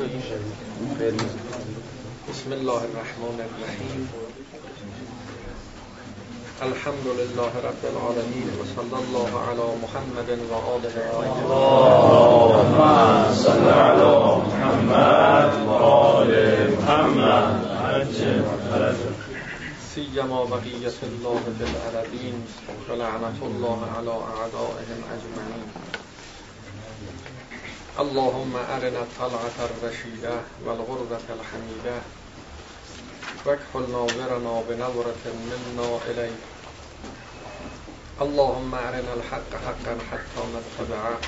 بسم الله الرحمن الرحیم الحمد لله رب العالمين وصلى الله على محمد و آله اللهم صل على محمد و محمد سيما بقية الله في العربين ولعنة الله على أعدائهم أجمعين. اللهم أرنا الطلعة الرشيدة والغربة الحميدة. واكحل ناظرنا بنظرة منا إليك اللهم أرنا الحق حقا حتى نتبعه.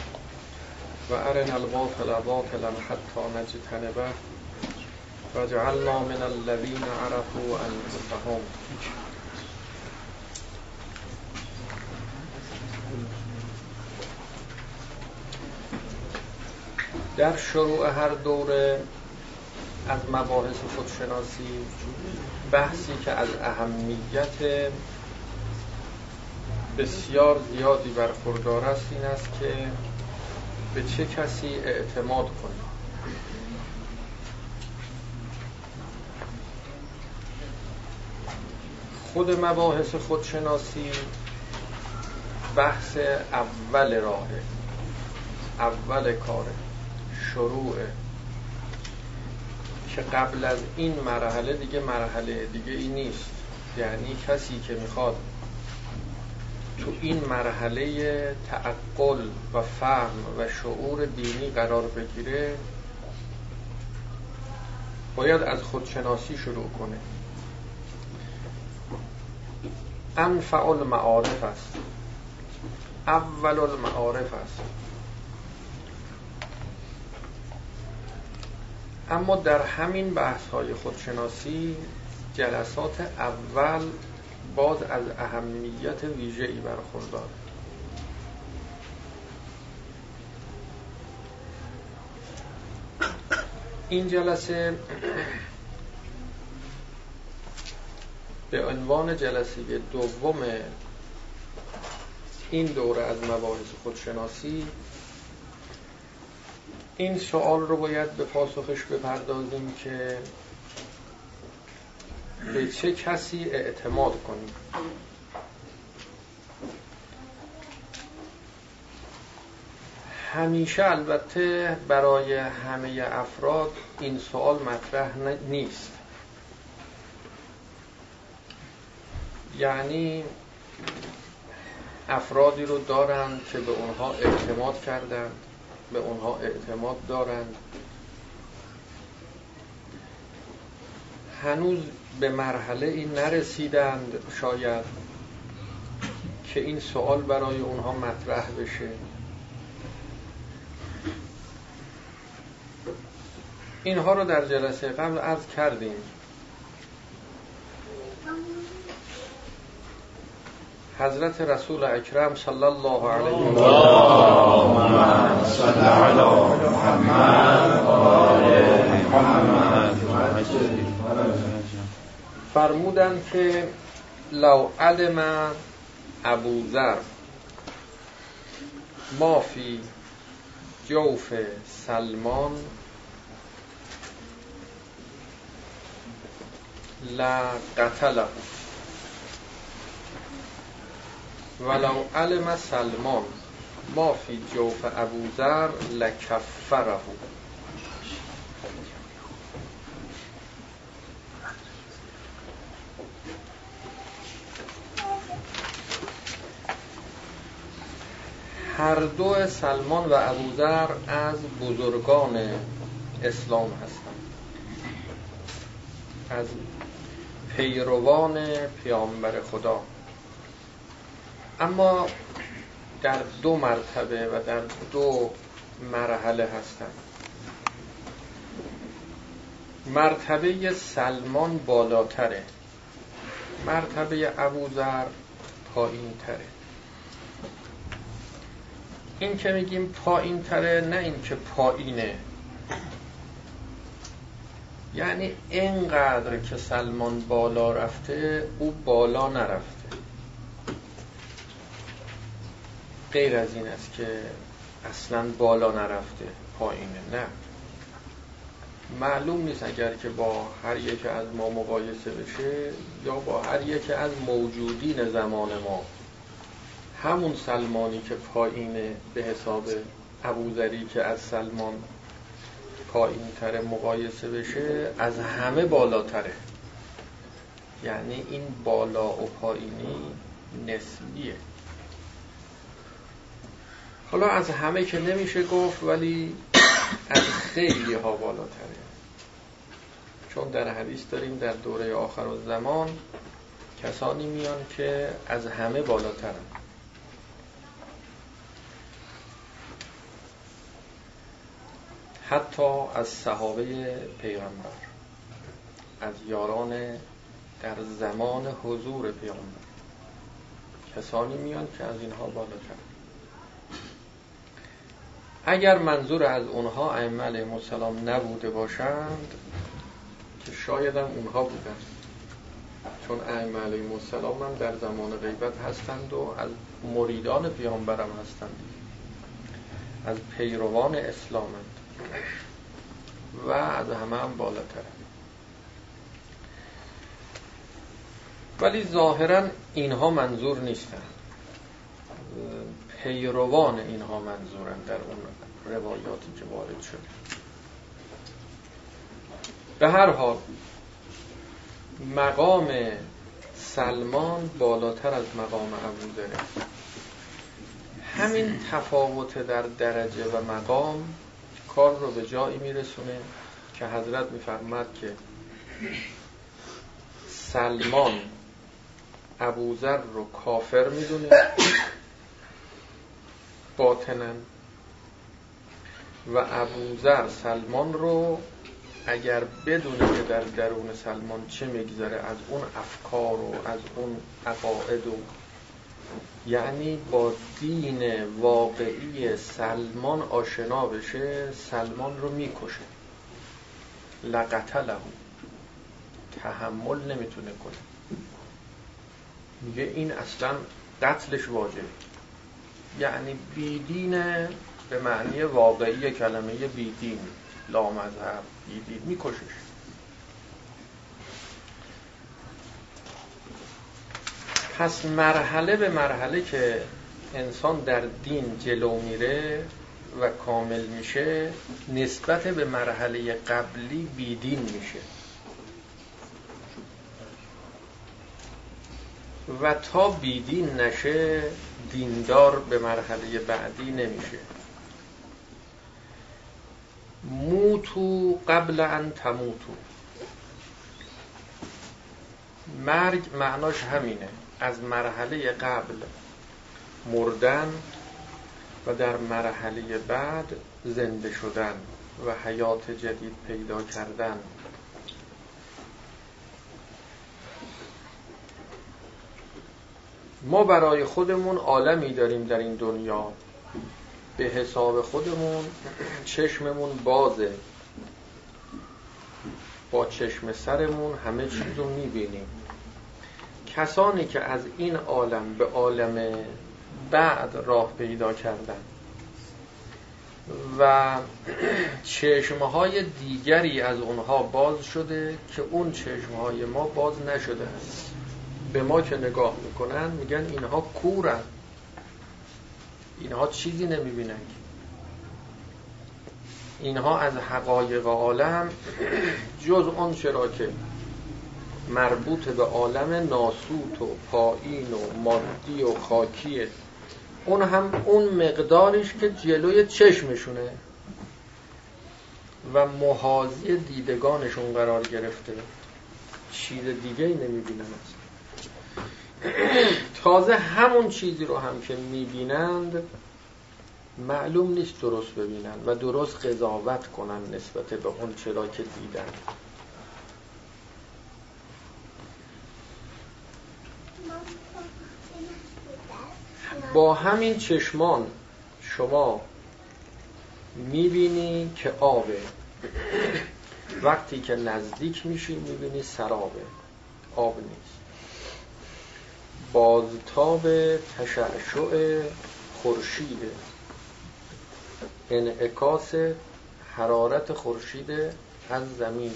وأرنا الباطل باطلا حتى نجتنبه. واجعلنا من الذين عرفوا أنفسهم. در شروع هر دوره از مباحث خودشناسی بحثی که از اهمیت بسیار زیادی برخوردار است این است که به چه کسی اعتماد کنیم. خود مباحث خودشناسی بحث اول راهه اول کاره. شروع. که قبل از این مرحله دیگه مرحله دیگه ای نیست. یعنی کسی که می‌خواد تو این مرحله تعقل و فهم و شعور دینی قرار بگیره باید از خودشناسی شروع کنه. انفع المعارف است. اول المعارف است. اما در همین بحث های خودشناسی جلسات اول باز از اهمیت ویژه‌ای برخوردار این جلسه به عنوان جلسه دوم این دوره از مباحث خودشناسی این سوال رو باید به پاسخش بپردازیم که به چه کسی اعتماد کنیم؟ همیشه البته برای همه افراد این سوال مطرح نیست. یعنی افرادی رو دارند که به اونها اعتماد کردند. به اونها اعتماد دارند. هنوز به مرحله این نرسیدند شاید که این سوال برای اونها مطرح بشه. اینها رو در جلسه قبل عرض کردیم. حضرت رسول اکرم صلی الله علیه و اللهم صل على محمد. و آل محمد فرمودن که لو علم ابو ذر ما فی جوف سلمان لقتله ولو علم سلمان ما فی جوف ابو ذر لکفره. هر دو سلمان و ابوذر از بزرگان اسلام هستند. از پیروان پیامبر خدا. اما در دو مرتبه و در دو مرحله هستند مرتبه سلمان بالاتره. مرتبه ابوذر پایین تره این که میگیم پایین تره نه این که پایینه. یعنی اینقدر که سلمان بالا رفته او بالا نرفته. غیر از این است که اصلا بالا نرفته پایینه نه. معلوم نیست اگر که با هر یک از ما مقایسه بشه یا با هر یک از موجودین زمان ما. همون سلمانی که پایینه به حساب ابوذری که از سلمان پایین تره مقایسه بشه از همه بالاتره. یعنی این بالا و پایینی نسبیه. حالا از همه که نمیشه گفت ولی از خیلی ها بالاتره. چون در حدیث داریم در دوره آخر و زمان کسانی میان که از همه بالاترن. حتی از صحابه پیغمبر از یاران در زمان حضور پیغمبر کسانی میان که از اینها بالاتر اگر منظور از اونها ائمه علیهم السلام نبوده باشند که شاید هم اونها بودن. چون ائمه علیهم هم در زمان غیبت هستند و از مریدان پیامبرم هستند. از پیروان اسلامند. و از همه هم بالاتر ولی ظاهرا اینها منظور نیستن پیروان اینها منظورن در اون روایاتی که وارد شده به هر حال مقام سلمان بالاتر از مقام ابوذر. همین تفاوت در درجه و مقام کار رو به جایی میرسونه که حضرت میفرماد که سلمان ابوذر رو کافر می‌دونه. باطنن. و ابوذر سلمان رو اگر بدونه که در درون سلمان چه میگذره از اون افکار و از اون عقاعد و یعنی با دین واقعی سلمان آشنا بشه سلمان رو می‌کشه. لقتله تحمل نمی‌تونه کنه. میگه این اصلا قتلش واجب یعنی بیدینه به معنی واقعی کلمه بیدین لا مذهب بیدین میکشش. پس مرحله به مرحله که انسان در دین جلو میره و کامل میشه نسبت به مرحله قبلی بیدین میشه. و تا بیدین نشه دیندار به مرحله بعدی نمیشه. موتو قبل ان تموتو. مرگ معناش همینه. از مرحله قبل مردن و در مرحله بعد زنده شدن و حیات جدید پیدا کردن. ما برای خودمون عالمی داریم در این دنیا. به حساب خودمون چشممون بازه. با چشم سرمون همه چیز رو می‌بینیم. کسانی که از این عالم به عالم بعد راه پیدا کردن و چشمهای دیگری از اونها باز شده که اون چشمهای ما باز نشده است. به ما که نگاه می‌کنن میگن اینها کورن. اینها چیزی نمی‌بینن. اینها از حقایق عالم جز اون چرا که مربوط به عالم ناسوت و پایین و مادی و خاکیه اون هم اون مقدارش که جلوی چشمشونه و محاضی دیدگانشون قرار گرفته. چیز دیگه ای نمی‌بینن. تازه همون چیزی رو هم که می‌بینند معلوم نیست درست ببینن و درست قضاوت کنن نسبت به اون چرا که دیدن با همین چشمان شما می‌بینی که آبه. وقتی که نزدیک میشی می‌بینی سرابه. آب نیست. بازتاب تشعشع خورشیده انعکاس حرارت خورشید از زمین.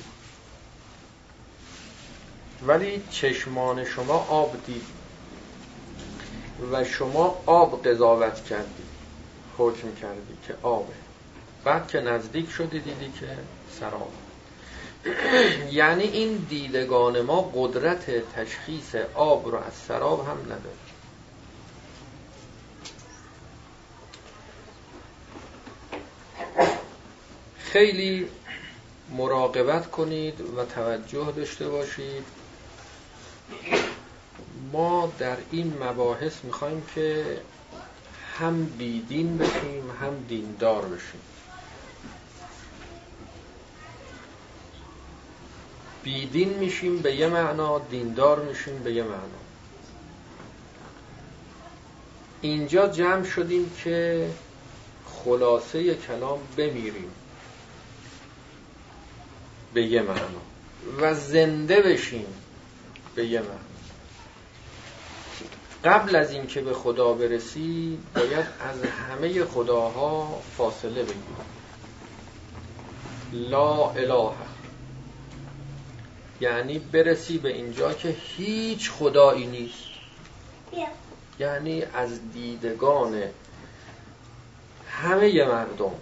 ولی چشمان شما آب دید و شما آب قضاوت کردی حکم کردی که آبه. بعد که نزدیک شدی دیدی که سراب. یعنی این دیدگان ما قدرت تشخیص آب رو از سراب هم نداره. خیلی مراقبت کنید و توجه داشته باشید. ما در این مباحث می‌خوایم که هم بیدین بشیم هم دیندار بشیم. بیدین میشیم به یه معنا دیندار میشیم به یه معنا. اینجا جمع شدیم که خلاصه کلام بمیریم به یه معنا و زنده بشیم به یه معنا. قبل از اینکه به خدا برسی باید از همه خداها فاصله بگیری لا اله یعنی برسی به اینجا که هیچ خدایی نیست. یعنی از دیدگان همه مردم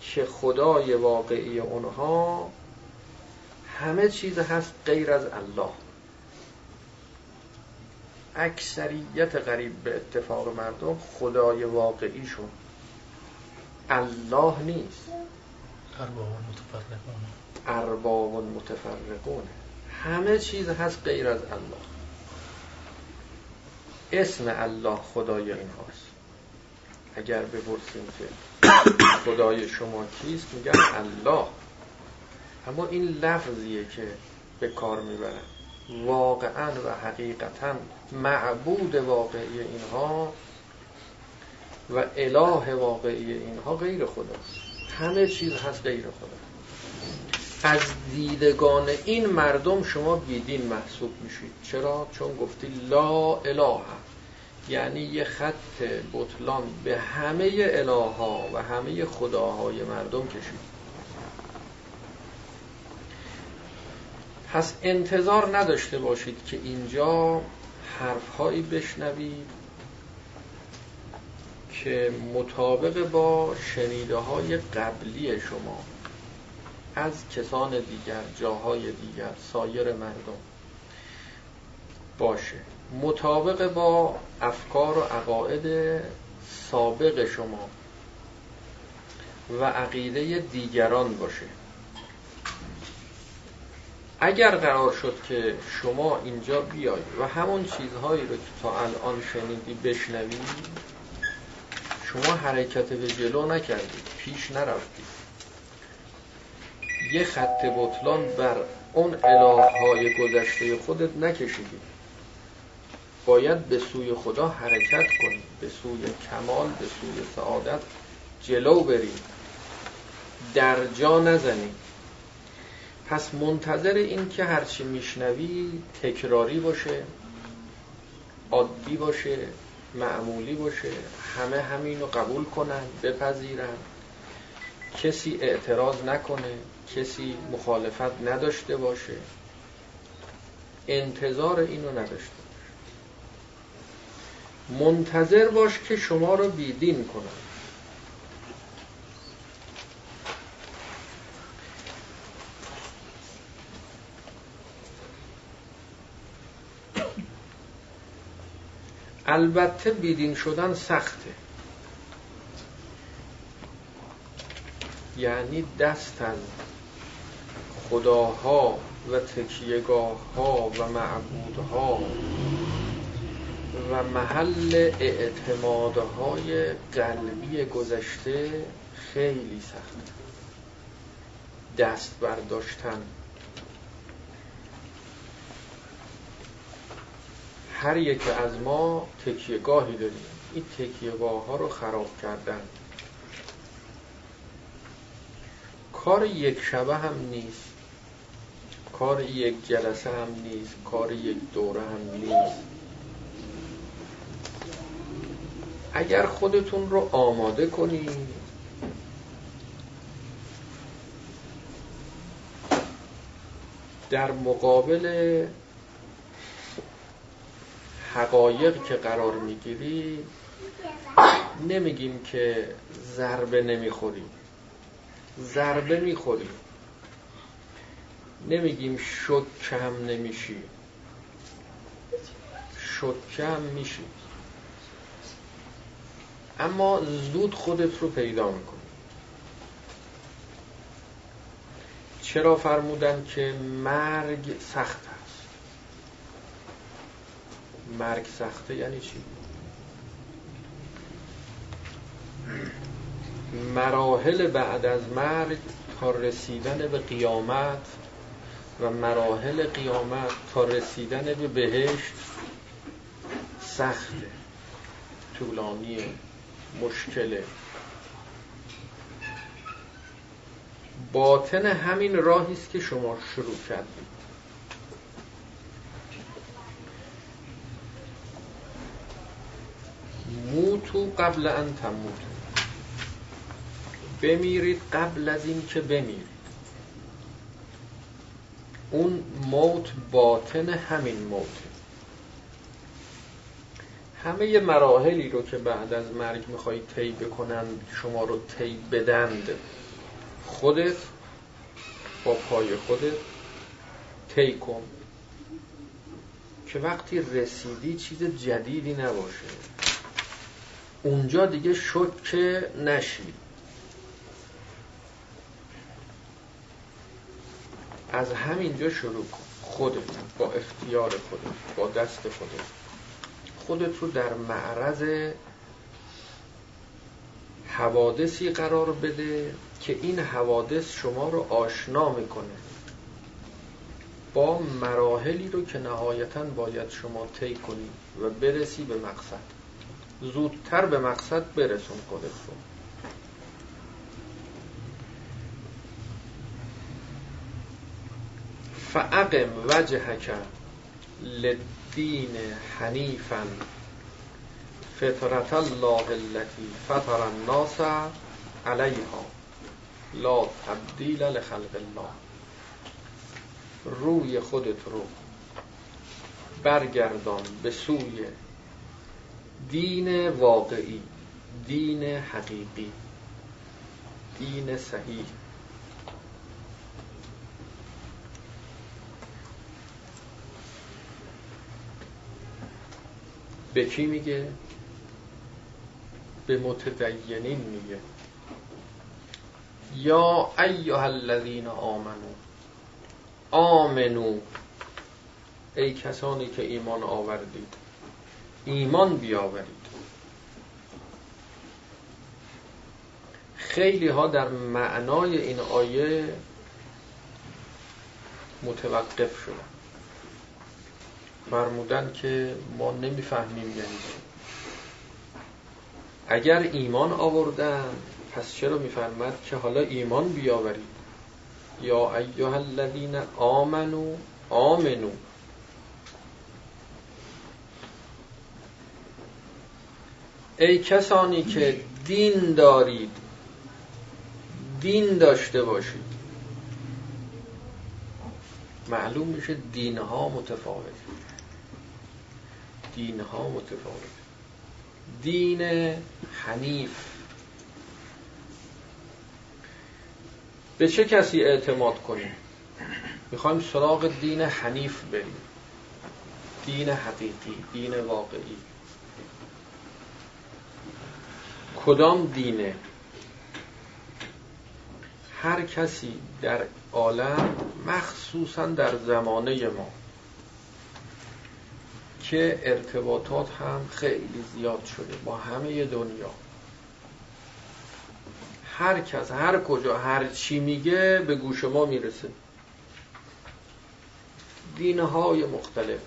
که خدای واقعی اونها همه چیز هست غیر از الله. اکثریت قریب به اتفاق مردم خدای واقعیشون. الله نیست. ارباب متفرقون ارباب متفرقونه همه چیز هست غیر از الله. اسم الله خدای اینهاست اگر بپرسیم که خدای شما کیست میگن الله. اما این لفظیه که به کار می‌برن. واقعا و حقیقتا معبود واقعی اینها و اله واقعی اینها غیر خداست. همه چیز هست غیر خدا. از دیدگان این مردم شما بیدین محسوب میشید. چرا؟ چون گفتی لا اله. یعنی یه خط بطلان به همه اله و همه خداهای مردم کشید. پس انتظار نداشته باشید که اینجا حرفهایی بشنوید که مطابق با شنیده های قبلی شما از کسان دیگر جاهای دیگر سایر مردم. باشه. مطابق با افکار و عقاید سابق شما و عقیده دیگران باشه. اگر قرار شد که شما اینجا بیایید و همون چیزهایی رو که تا الان شنیدی بشنوید شما حرکت به جلو نکردید. پیش نرفتید. یه خط بطلان بر اون اله های گذشته خودت نکشیدید باید به سوی خدا حرکت کنید به سوی کمال به سوی سعادت جلو برید در جا نزنید پس منتظر این که هرچی میشنوی تکراری باشه عادی باشه معمولی باشه همه همین رو قبول کنن بپذیرن. کسی اعتراض نکنه. کسی مخالفت نداشته باشه. انتظار اینو نداشته باشه. منتظر باش که شما رو بیدین کنن البته بیدین شدن سخته. یعنی دست از خداها و تکیهگاه ها و معبودها و محل اعتمادهای قلبی گذشته خیلی سخت دست برداشتن. هر یک از ما تکیهگاهی داریم. این تکیهگاه ها رو خراب کردن. کار یک شبه هم نیست. کار یک جلسه هم نیست کار یک دوره هم نیست. اگر خودتون رو آماده کنید در مقابل حقایق که قرار می‌گیری نمیگیم که ضربه نمی‌خوری ضربه می‌خوری نمیگیم شکه هم نمیشی. شکه هم میشی. اما زود خودت رو پیدا می‌کنی. چرا فرمودن که مرگ سخت است؟ مرگ سخته یعنی چی؟ مراحل بعد از مرگ تا رسیدن به قیامت و مراحل قیامت تا رسیدن به بهشت سخته طولانیه مشکله. باطن همین راهی است که شما شروع کردید. موتو قبل ان تموت. بمیرید قبل از این که بمیرید. اون موت باطن همین موته همه مراحلی رو که بعد از مرگ میخوایی طی بکنن شما رو طی بدند خودت با پای خودت طی کن. که وقتی رسیدی چیز جدیدی نباشه. اونجا دیگه شک نشی. از همینجا شروع کن. خودت با اختیار خودت با دست خودت. خودت رو در معرض حوادثی قرار بده که این حوادث شما رو آشنا می‌کنه. با مراحلی رو که نهایتا باید شما طی کنی و برسی به مقصد. زودتر به مقصد برسون خودت رو. فعقم وجهک للدین حنیفا فطرت الله التي فطر الناس علیها لا تبدیل لخلق الله. روی خودت رو برگردان به سوی دین واقعی دین حقیقی دین صحیح. به کی میگه؟ به متدینین میگه. یا ایها الذین آمنو. آمنو. ای کسانی که ایمان آوردید. ایمان بیاورید. خیلی ها در معنای این آیه متوقف شدن. فرمودن که ما نمی‌فهمیم یعنی اگر ایمان آوردن پس چرا میفرمد که حالا ایمان بیاورید؟ یا ایها الذین آمنو آمنو ای کسانی که دین دارید دین داشته باشید. معلوم میشه دینها متفاوت. دینها متفاوت دین حنیف. به چه کسی اعتماد کنیم؟ می‌خوایم سراغ دین حنیف بریم. دین حقیقی دین واقعی. کدام دینه؟ هر کسی در عالم مخصوصا در زمانه ما. که ارتباطات هم خیلی زیاد شده با همه دنیا. هر کس هر کجا هر چی میگه به گوش ما می‌رسه. دینهای مختلف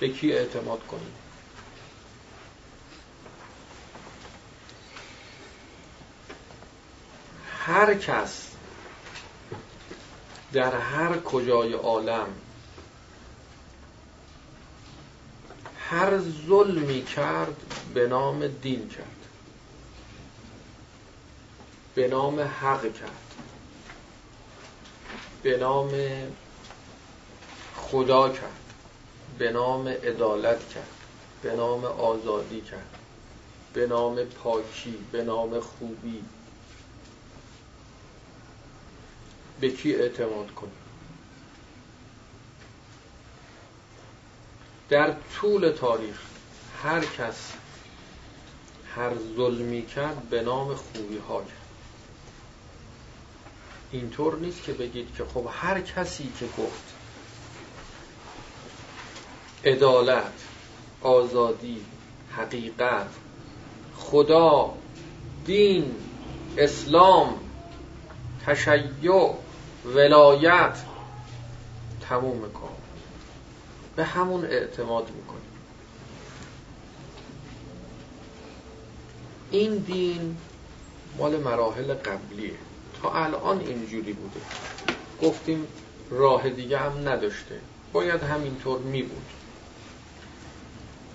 به کی اعتماد کنیم؟ هر کس در هر کجای عالم هر ظلمی کرد به نام دین کرد. به نام حق کرد. به نام خدا کرد. به نام عدالت کرد. به نام آزادی کرد. به نام پاکی به نام خوبی. به کی اعتماد کنیم؟ در طول تاریخ هر کس هر ظلمی کرد به نام خوبی ها کرد. اینطور نیست که بگید که خب هر کسی که گفت عدالت آزادی حقیقت خدا دین اسلام تشیع ولایت تموم کن به همون اعتماد می‌کنیم این دین مال مراحل قبلیه. تا الان اینجوری بوده. گفتیم راه دیگه هم نداشته. باید همینطور می بود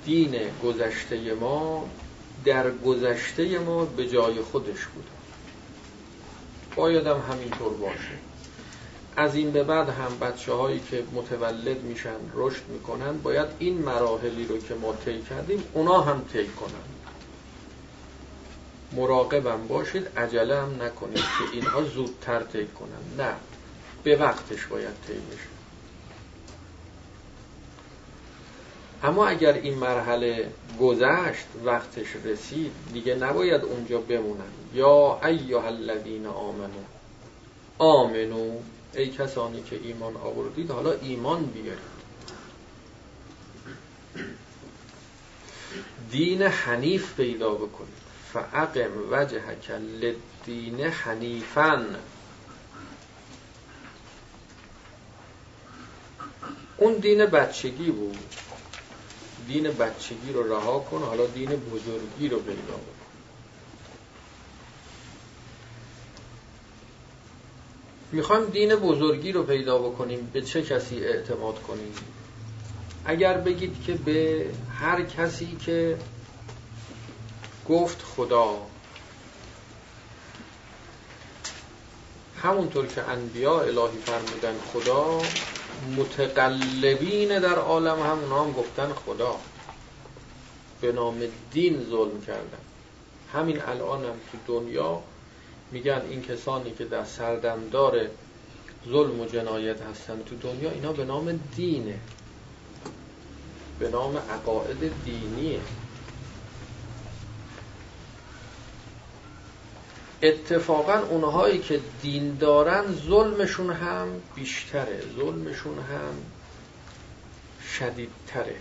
دین گذشته ما در گذشته ما به جای خودش بوده. باید هم همینطور باشه. از این به بعد هم بچه هایی که متولد میشن رشد می‌کنن باید این مراحلی رو که ما طی کردیم اونا هم طی کنن. مراقبم باشید عجله هم نکنید که اینها زودتر طی کنن. نه به وقتش باید طی بشه. اما اگر این مرحله گذشت وقتش رسید دیگه نباید اونجا بمونن. یا ایها الذین آمنو آمنو ای کسانی که ایمان آوردید حالا ایمان بیارید. دین حنیف پیدا بکنید. فعقم وجهک للدین حنیفا. اون دین بچگی بود. دین بچگی رو رها کن حالا دین بزرگی رو پیدا می‌خوایم دین بزرگی رو پیدا بکنیم به چه کسی اعتماد کنیم؟ اگر بگید که به هر کسی که گفت خدا. همونطور که انبیا الهی فرمودن خدا متقلبین در عالم هم اونا گفتن خدا. به نام دین ظلم کردن. همین الان هم تو دنیا میگن این کسانی که در سردمدار ظلم و جنایت هستن تو دنیا اینا به نام دینه. به نام عقاعد دینیه. اتفاقا اونهایی که دین دارن ظلمشون هم بیشتره. ظلمشون هم شدیدتره.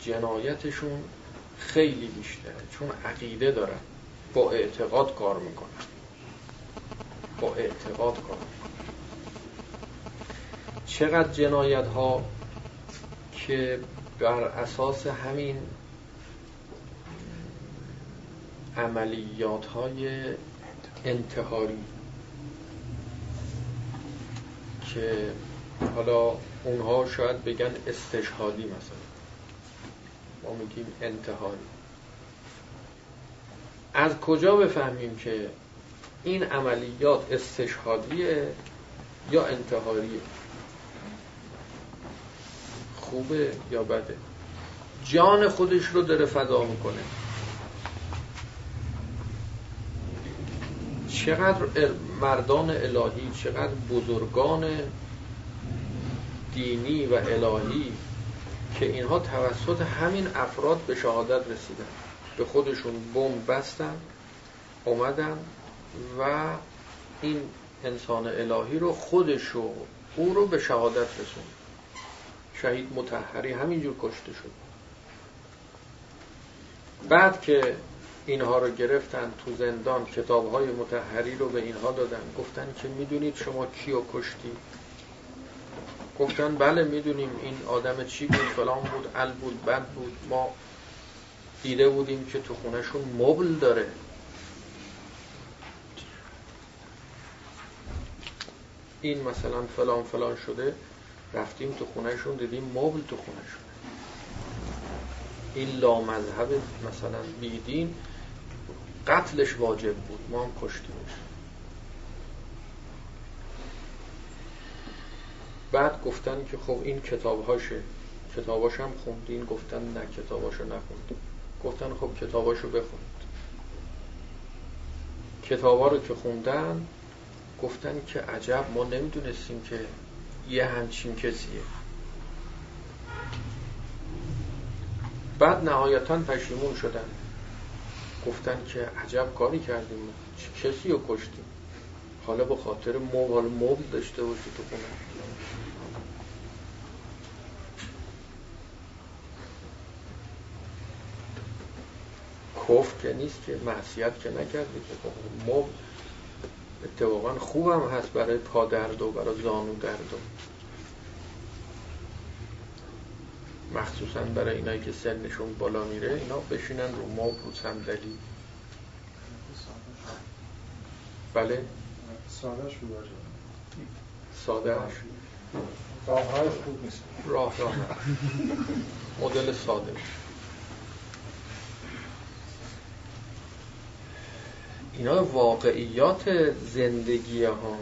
جنایتشون خیلی بیشتره. چون عقیده دارن. با اعتقاد کار می‌کنن. با اعتقاد می‌کنن چقدر جنایت ها که بر اساس همین عملیات های انتحاری که حالا اونها شاید بگن استشهادی مثلا. ما میگیم انتحاری. از کجا بفهمیم که این عملیات استشهادیه یا انتحاریه؟ خوبه یا بده؟ جان خودش رو داره فدا می‌کنه. چقدر مردان الهی چقدر بزرگان دینی و الهی که اینها توسط همین افراد به شهادت رسیدن. به خودشون بم بستن اومدن و این انسان الهی رو خودشو او رو به شهادت رسون. شهید متحری همینجور کشته شد. بعد که اینها رو گرفتن تو زندان کتاب های متحری رو به اینها دادن. گفتن که می‌دونید شما کیو کشتی؟ گفتن بله می‌دونیم این آدم چی بود فلان بود ال بود بد بود. ما دیده بودیم که تو خونهشون مبل داره. این مثلا فلان فلان شده رفتیم تو خونهشون دیدیم مبل تو خونهشون. این لامذهب مثلا بیدین قتلش واجب بود ما هم کشتیمش. بعد گفتن که خب این کتابهاشه. کتاباش هم خوندین گفتن نه کتاباشو نخوندین. گفتن خب کتاباشو بخونید کتابا رو که خوندن گفتن که عجب ما نمی‌دونستیم که یه همچین کسیه. بعد نهایتا پشیمون شدن. گفتن که عجب کاری کردیم. چه کسی رو کشتیم؟ حالا به خاطر موبال موبل داشته باشی تو خونه. کفر که نیست که معصیت که نکرده که خب مبل اتفاقا خوبم هست برای پا درد و برای زانو درد و مخصوصا برای اینایی که سنشون بالا میره اینا بشینن رو ما رو صندلی. بله؟ سادهش سادهش راه خوب نیست. راه راه. مدل ساده. اینا واقعیات زندگی ها.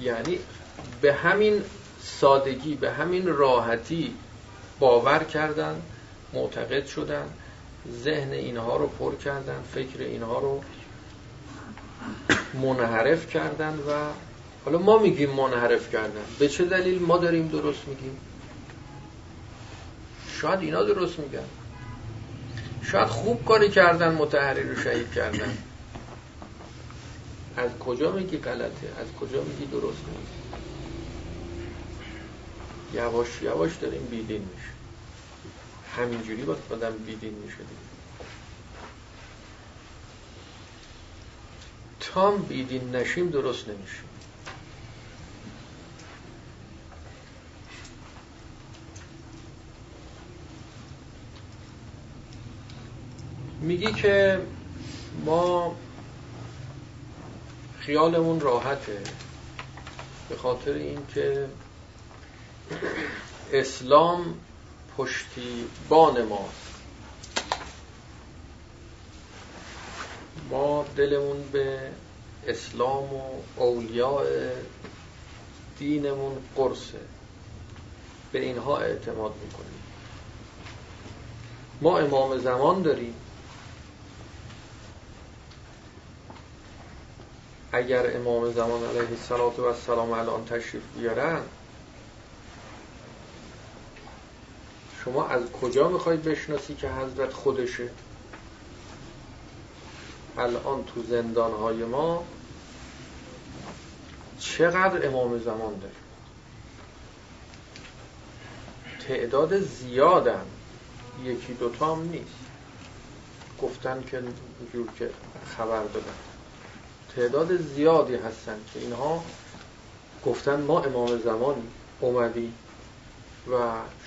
یعنی به همین سادگی به همین راحتی باور کردن معتقد شدن ذهن اینها رو پر کردن فکر اینها رو منحرف کردن و حالا ما میگیم منحرف کردن. به چه دلیل ما داریم درست میگیم؟ شاید اینا درست میگن. شاید خوب کاری کردن متحرر رو شهید کردن. از کجا میگی غلطه؟ از کجا میگی درست نیست؟ یواش یواش داریم بیدین میشه همینجوری باید آدم بیدین میشه تام بیدین نشیم درست نمیشه میگی که ما خیالمون راحته. به خاطر اینکه اسلام پشتیبان ماست. ما دلمون به اسلام و اولیاء دینمون قرصه. به اینها اعتماد می‌کنیم. ما امام زمان داریم. اگر امام زمان علیه السلام الان تشریف بیارن شما از کجا می‌خوای بشناسی که حضرت خودشه؟ الان تو زندانهای ما چقدر امام زمان داره؟ تعداد زیادن. یکی دوتا هم نیست. گفتن که جور که خبر دادن. تعداد زیادی هستن که اینها گفتن ما امام زمانی اومدی و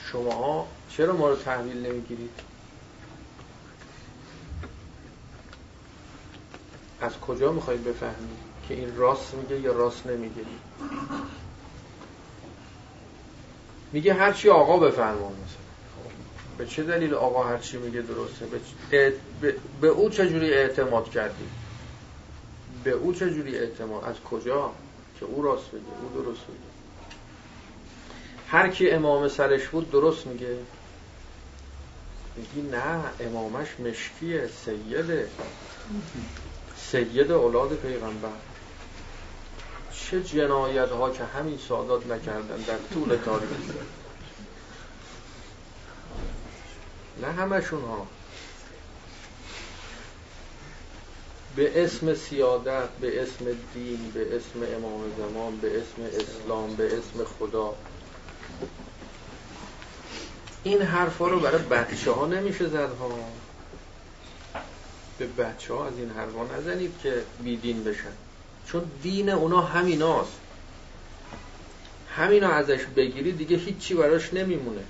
شما چرا ما رو تحویل نمی‌گیرید؟ از کجا می‌خواید بفهمید که این راست میگه یا راست نمیگه؟ میگه هرچی آقا بفرمان مثلا. به چه دلیل آقا هرچی میگه درسته؟ به, به... او چجوری اعتماد کردی به او چجوری اعتماد از کجا؟ که او راست بگه او درست بگه هر کی امام سرش بود درست میگه. میگی نه امامش مشکیه سیده. سید اولاد پیغمبر. چه جنایت ها که همین سادات نکردن در طول تاریخ. نه همشون ها به اسم سیادت به اسم دین به اسم امام زمان به اسم اسلام به اسم خدا. این حرفا رو برای بچه ها نمیشه زد ها. به بچه ها از این حرفا نزنید که بیدین بشن. چون دین اونا همیناست. همینا ازش بگیری دیگه هیچی براش نمیمونه.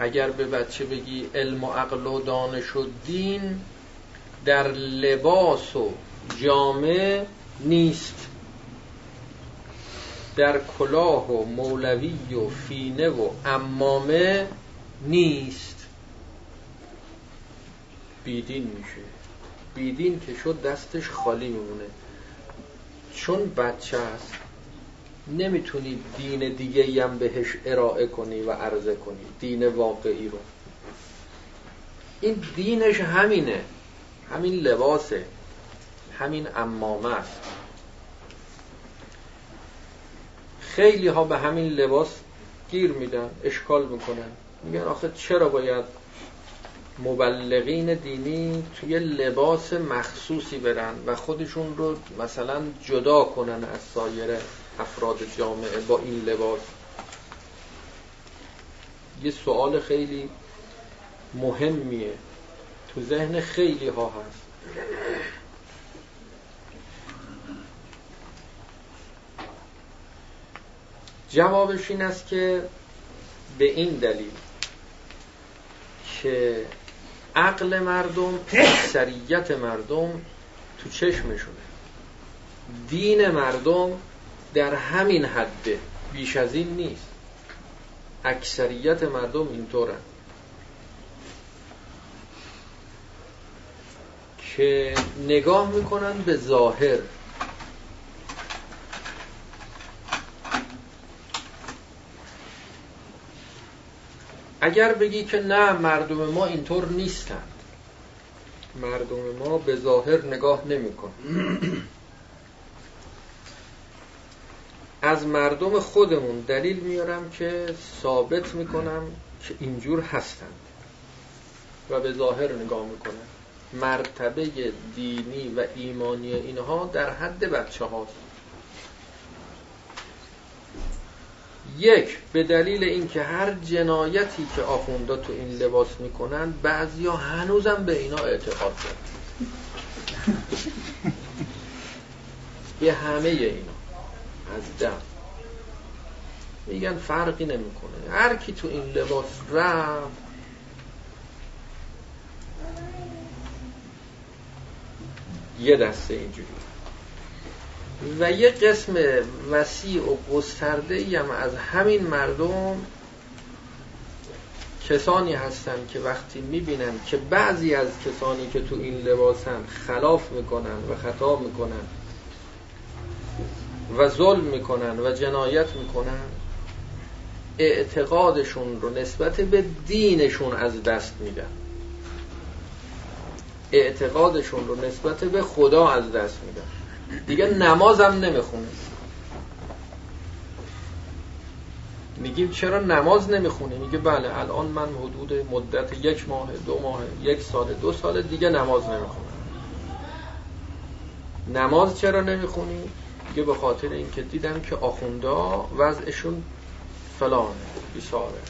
اگر به بچه بگی علم و عقل و دانش و دین در لباس و جامعه نیست. در کلاه و مولوی و فینه و امامه نیست. بیدین میشه. بیدین که شد دستش خالی میمونه. چون بچه است نمی‌تونی دین دیگه هم بهش ارائه کنی و عرضه کنی دین واقعی رو. این دینش همینه همین لباسه همین امامه است. خیلی ها به همین لباس گیر میدن اشکال می‌کنن. میگن آخه چرا باید مبلغین دینی توی لباس مخصوصی برن و خودشون رو مثلا جدا کنن از سایر افراد جامعه با این لباس. یه سوال خیلی مهمیه. تو ذهن خیلی ها هست. جوابش این است که به این دلیل که عقل مردم اکثریت مردم تو چشمشونه. دین مردم در همین حده بیش از این نیست. اکثریت مردم اینطورن. که نگاه می‌کنن به ظاهر. اگر بگی که نه مردم ما اینطور نیستند مردم ما به ظاهر نگاه نمیکن از مردم خودمون دلیل میارم که ثابت می‌کنم که اینجور هستند. و به ظاهر نگاه می‌کنم. مرتبه دینی و ایمانی اینها در حد بچه هاست یک به دلیل اینکه هر جنایتی که آخوندا تو این لباس می‌کنن بعضیا هنوزم به اینا اعتقاد دارن. یه همه اینا. از دم. میگن فرقی نمی‌کنه. هر کی تو این لباس رفت یه دسته اینجوری. و یه قسم وسیع و گسترده هم از همین مردم کسانی هستند که وقتی می‌بینن که بعضی از کسانی که تو این لباسن خلاف می‌کنن و خطا می‌کنن و ظلم می‌کنن و جنایت می‌کنن اعتقادشون رو نسبت به دینشون از دست میدن. اعتقادشون رو نسبت به خدا از دست میدن. دیگه نمازم نمی‌خونه میگیم چرا نماز نمی‌خونه میگه بله الان من حدود مدت یک ماه دو ماه یک سال دو سال دیگه نماز نمی‌خونم. نماز چرا نمی‌خونی؟ دیگه به خاطر اینکه دیدم که آخوندا وضعشون فلانه بیساره.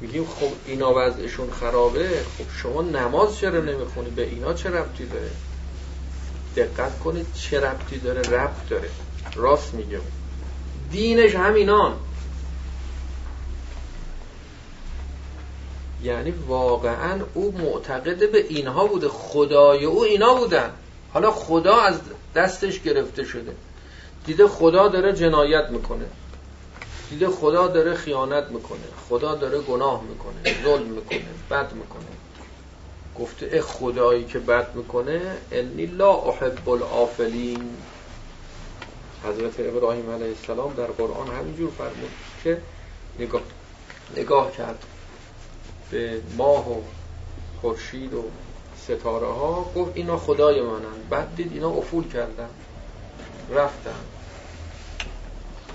میگیم خب اینا وضعشون خرابه خب شما نماز چرا نمی‌خونی؟ به اینا چه ربطی داره؟ دقت کنید چه ربطی داره. ربط داره. راست میگم دینش همینان. یعنی واقعا او معتقد به اینها بوده. خدای او اینا بودن. حالا خدا از دستش گرفته شده. دیده خدا داره جنایت می‌کنه. دیده خدا داره خیانت می‌کنه. خدا داره گناه می‌کنه ظلم می‌کنه بد می‌کنه. گفته ای خدایی که بد می‌کنه انی لا احب الافلین حضرت ابراهیم علیه السلام در قرآن همینجور فرمود که نگاه, نگاه کرد به ماه و خورشید و ستاره ها گفت اینا خدای منن. بعد دید اینا افول کردن. رفتن.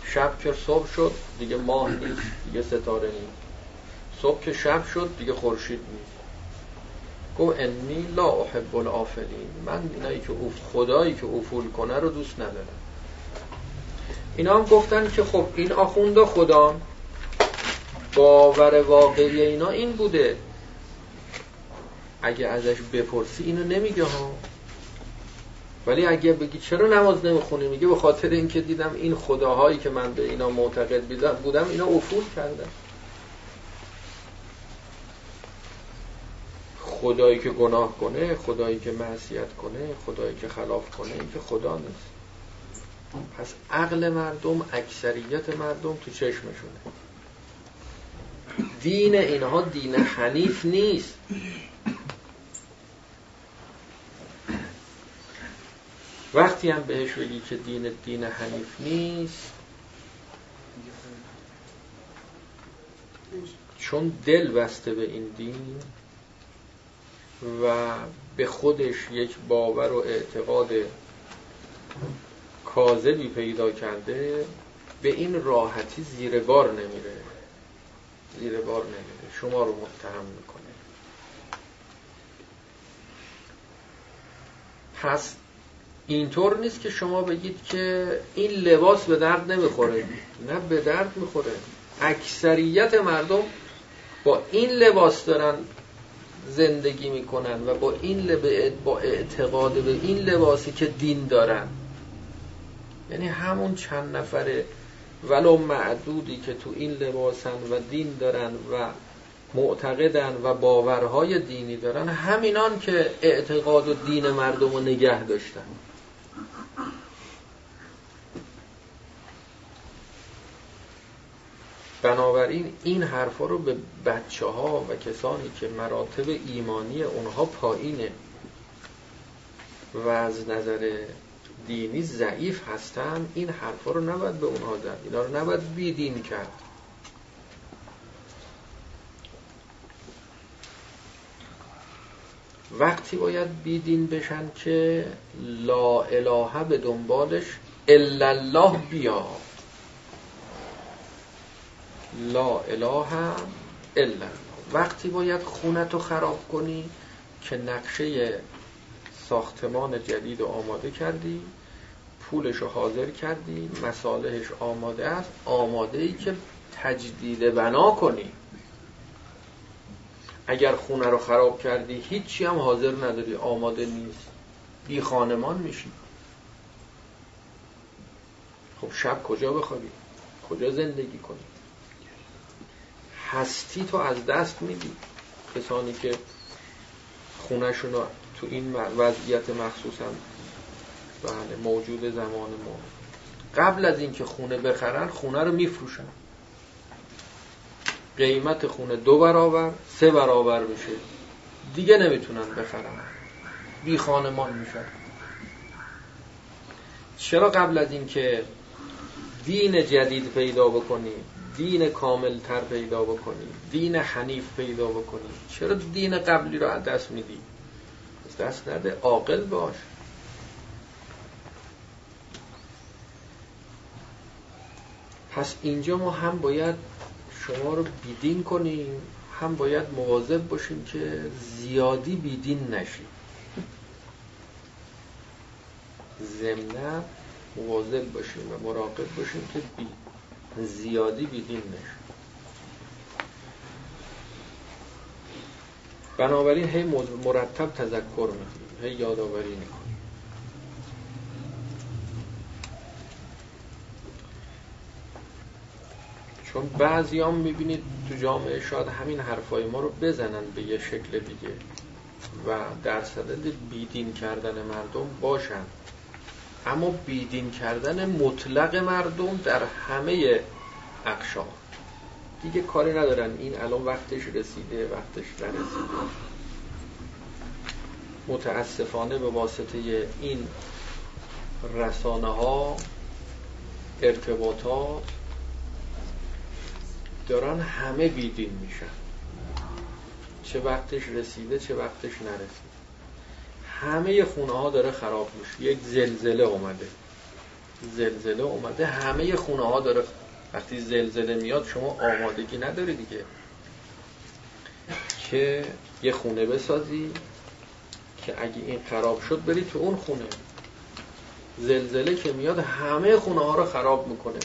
شب که صبح شد دیگه ماه نیست دیگه ستاره نیست. صبح که شب شد دیگه خورشید نیست. گفت انی لا احب الافلین من اینایی که خدایی که افول کنه رو دوست ندارم. اینا هم گفتن که خب این آخونده خدا. باور واقعی اینا این بوده. اگه ازش بپرسی اینو نمیگه ها. ولی اگه بگی چرا نماز نمی‌خونی؟ میگه به خاطر اینکه دیدم این خداهایی که من به اینا معتقد بودم اینا افول کردن. خدایی که گناه کنه خدایی که معصیت کنه خدایی که خلاف کنه این که خدا نیست. پس عقل مردم اکثریت مردم تو چشمشونه. دین اینها دین حنیف نیست. وقتی هم بهش بگی که دین دین حنیف نیست چون دل بسته به این دین و به خودش یک باور و اعتقاد کاذبی پیدا کرده به این راحتی زیر بار نمیره. زیر بار نمیره. شما رو متهم می‌کنه. پس اینطور نیست که شما بگید که این لباس به درد نمی‌خوره. نه به درد می‌خوره. اکثریت مردم با این لباس دارن زندگی می‌کنن و با این با اعتقاد به این لباسی که دین دارن. یعنی همون چند نفره ولو معدودی که تو این لباسن و دین دارن و معتقدن و باورهای دینی دارن همینان که اعتقاد و دین مردم رو نگه داشتن. بنابراین این حرفا رو به بچه ها و کسانی که مراتب ایمانی اونها پایینه و از نظر دینی ضعیف هستن این حرفا رو نباید به اونها زد. اینا رو نباید بیدین کرد. وقتی باید بیدین بشن که لا اله به دنبالش الا الله بیاد لا اله الا وقتی باید خونتو خراب کنی که نقشه ساختمان جدید آماده کردی پولش حاضر کردی مصالحش آماده است آماده ای که تجدید بنا کنی. اگر خونه رو خراب کردی هیچی هم حاضر نداری آماده نیست. بی خانمان میشی. خب شب کجا بخوابی؟ کجا زندگی کنی؟ هستی تو از دست میدی. کسانی که خونهشون تو این وضعیت مخصوصا بله موجود زمان ما. قبل از اینکه خونه بخرن خونه رو میفروشن. قیمت خونه دو برابر سه برابر بشه. دیگه نمی‌تونن بخرن. بی خانمان میشن. چرا قبل از اینکه دین جدید پیدا بکنی دین کامل تر پیدا بکنی دین حنیف پیدا بکنی چرا دین قبلی رو از دست میدی؟ از دست نده عاقل باش. پس اینجا ما هم باید شما رو بیدین کنیم. هم باید مواظب باشیم که زیادی بیدین نشیم. ضمنا مواظب باشیم و مراقب باشیم که بی زیادی بیدین نشیم. بنابراین هی مرتب تذکر میدیم هی یادآوری می‌کنیم. چون بعضی هم می‌بینید تو جامعه شاید همین حرفای ما رو بزنن به یه شکل دیگه و در صدد بیدین کردن مردم باشن. اما بیدین کردن مطلق مردم در همه اقشار دیگه کاری ندارن. این الان وقتش رسیده وقتش نرسیده. متاسفانه به واسطه این رسانه ها ارتباطات دارن همه بیدین میشن. چه وقتش رسیده چه وقتش نرسیده. همه خونه ها داره خراب میشه. یک زلزله اومده. زلزله اومده همه خونه ها داره. وقتی زلزله میاد شما آمادگی نداری دیگه. که یه خونه بسازی که اگه این خراب شد بری تو اون خونه. زلزله که میاد همه خونه ها رو خراب می‌کنه.